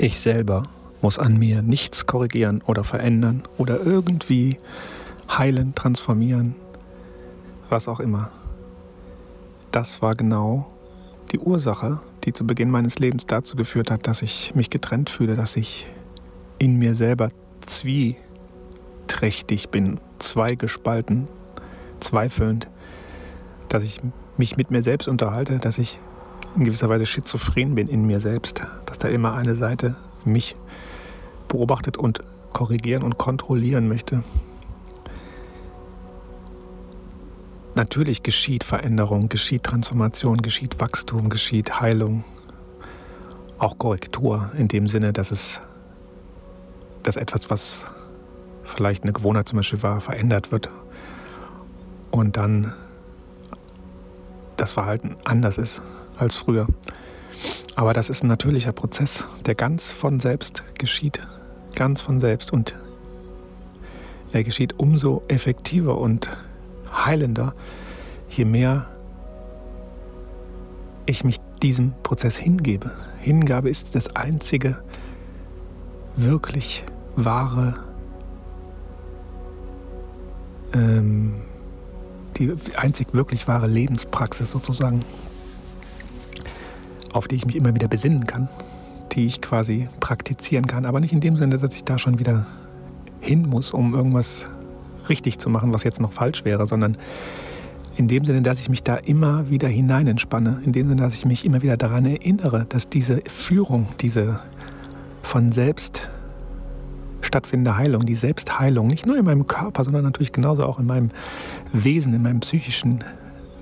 Ich selber muss an mir nichts korrigieren oder verändern oder irgendwie heilen, transformieren, was auch immer. Das war genau die Ursache, die zu Beginn meines Lebens dazu geführt hat, dass ich mich getrennt fühle, dass ich in mir selber zwieträchtig bin, zweigespalten, zweifelnd, dass ich mich mit mir selbst unterhalte, dass ich in gewisser Weise schizophren bin in mir selbst, dass da immer eine Seite mich beobachtet und korrigieren und kontrollieren möchte. Natürlich geschieht Veränderung, geschieht Transformation, geschieht Wachstum, geschieht Heilung, auch Korrektur in dem Sinne, dass es dass etwas, was vielleicht eine Gewohnheit zum Beispiel war, verändert wird und dann das Verhalten anders ist als früher. Aber das ist ein natürlicher Prozess, der ganz von selbst geschieht. Ganz von selbst. Und er geschieht umso effektiver und heilender, je mehr ich mich diesem Prozess hingebe. Hingabe ist das einzige wirklich wahre, ähm, die einzig wirklich wahre Lebenspraxis sozusagen auf die ich mich immer wieder besinnen kann, die ich quasi praktizieren kann. Aber nicht in dem Sinne, dass ich da schon wieder hin muss, um irgendwas richtig zu machen, was jetzt noch falsch wäre, sondern in dem Sinne, dass ich mich da immer wieder hinein entspanne, in dem Sinne, dass ich mich immer wieder daran erinnere, dass diese Führung, diese von selbst stattfindende Heilung, die Selbstheilung, nicht nur in meinem Körper, sondern natürlich genauso auch in meinem Wesen, in meinem psychischen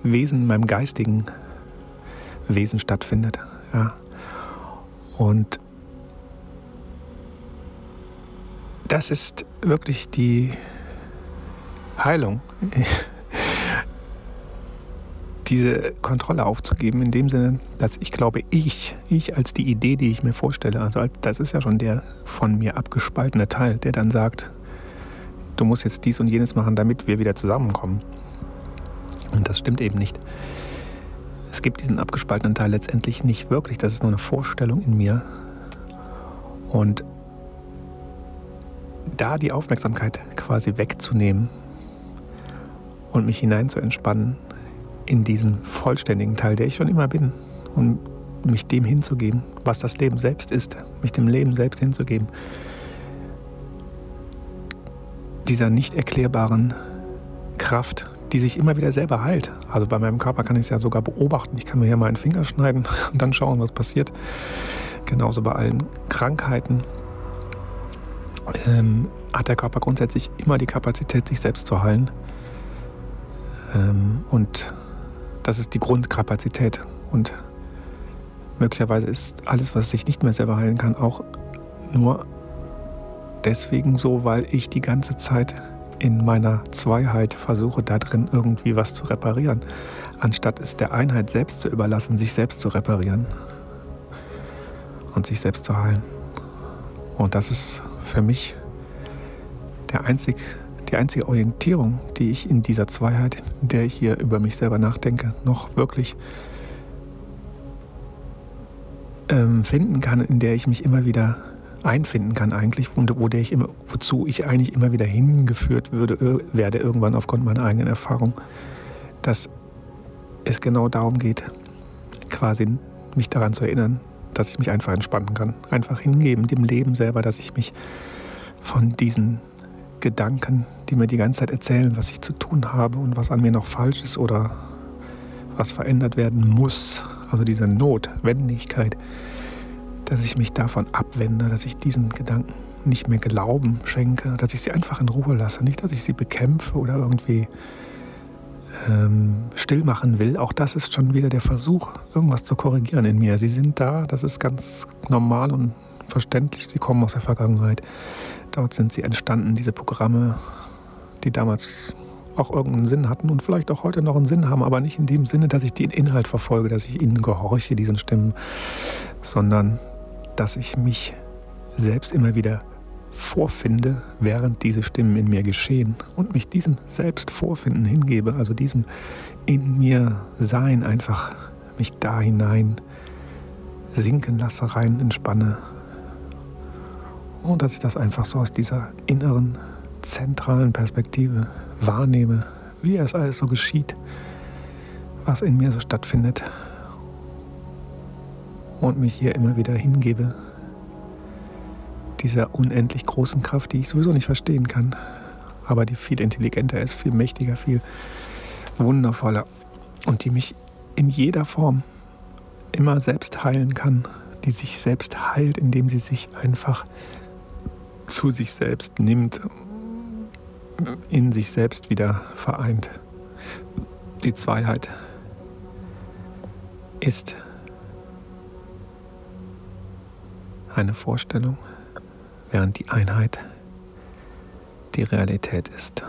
Wesen, in meinem geistigen Wesen stattfindet. Ja. Und das ist wirklich die Heilung. Diese Kontrolle aufzugeben, in dem Sinne, dass ich glaube, ich, ich als die Idee, die ich mir vorstelle, also das ist ja schon der von mir abgespaltene Teil, der dann sagt, du musst jetzt dies und jenes machen, damit wir wieder zusammenkommen. Und das stimmt eben nicht. Es gibt diesen abgespaltenen Teil letztendlich nicht wirklich. Das ist nur eine Vorstellung in mir. Und da die Aufmerksamkeit quasi wegzunehmen und mich hinein zu entspannen in diesen vollständigen Teil, der ich schon immer bin, und mich dem hinzugeben, was das Leben selbst ist, mich dem Leben selbst hinzugeben, dieser nicht erklärbaren Kraft, die sich immer wieder selber heilt. Also bei meinem Körper kann ich es ja sogar beobachten. Ich kann mir hier mal einen Finger schneiden und dann schauen, was passiert. Genauso bei allen Krankheiten ähm, hat der Körper grundsätzlich immer die Kapazität, sich selbst zu heilen. Ähm, und das ist die Grundkapazität. Und möglicherweise ist alles, was sich nicht mehr selber heilen kann, auch nur deswegen so, weil ich die ganze Zeit in meiner Zweiheit versuche, da drin irgendwie was zu reparieren, anstatt es der Einheit selbst zu überlassen, sich selbst zu reparieren und sich selbst zu heilen. Und das ist für mich der einzig, die einzige Orientierung, die ich in dieser Zweiheit, in der ich hier über mich selber nachdenke, noch wirklich ähm, finden kann, in der ich mich immer wieder einfinden kann eigentlich, wo, wo ich immer, wozu ich eigentlich immer wieder hingeführt würde, werde irgendwann aufgrund meiner eigenen Erfahrung, dass es genau darum geht, quasi mich daran zu erinnern, dass ich mich einfach entspannen kann. Einfach hingeben, dem Leben selber, dass ich mich von diesen Gedanken, die mir die ganze Zeit erzählen, was ich zu tun habe und was an mir noch falsch ist oder was verändert werden muss, also diese Notwendigkeit, dass ich mich davon abwende, dass ich diesen Gedanken nicht mehr Glauben schenke, dass ich sie einfach in Ruhe lasse, nicht, dass ich sie bekämpfe oder irgendwie ähm, still machen will. Auch das ist schon wieder der Versuch, irgendwas zu korrigieren in mir. Sie sind da, das ist ganz normal und verständlich. Sie kommen aus der Vergangenheit. Dort sind sie entstanden, diese Programme, die damals auch irgendeinen Sinn hatten und vielleicht auch heute noch einen Sinn haben, aber nicht in dem Sinne, dass ich den Inhalt verfolge, dass ich ihnen gehorche, diesen Stimmen, sondern dass ich mich selbst immer wieder vorfinde, während diese Stimmen in mir geschehen und mich diesem Selbstvorfinden hingebe, also diesem in mir Sein einfach mich da hinein sinken lasse, rein entspanne Und dass ich das einfach so aus dieser inneren, zentralen Perspektive wahrnehme, wie es alles so geschieht, was in mir so stattfindet. Und mich hier immer wieder hingebe, dieser unendlich großen Kraft, die ich sowieso nicht verstehen kann, aber die viel intelligenter ist, viel mächtiger, viel wundervoller und die mich in jeder Form immer selbst heilen kann, die sich selbst heilt, indem sie sich einfach zu sich selbst nimmt, in sich selbst wieder vereint. Die Zweiheit ist eine Vorstellung, während die Einheit die Realität ist.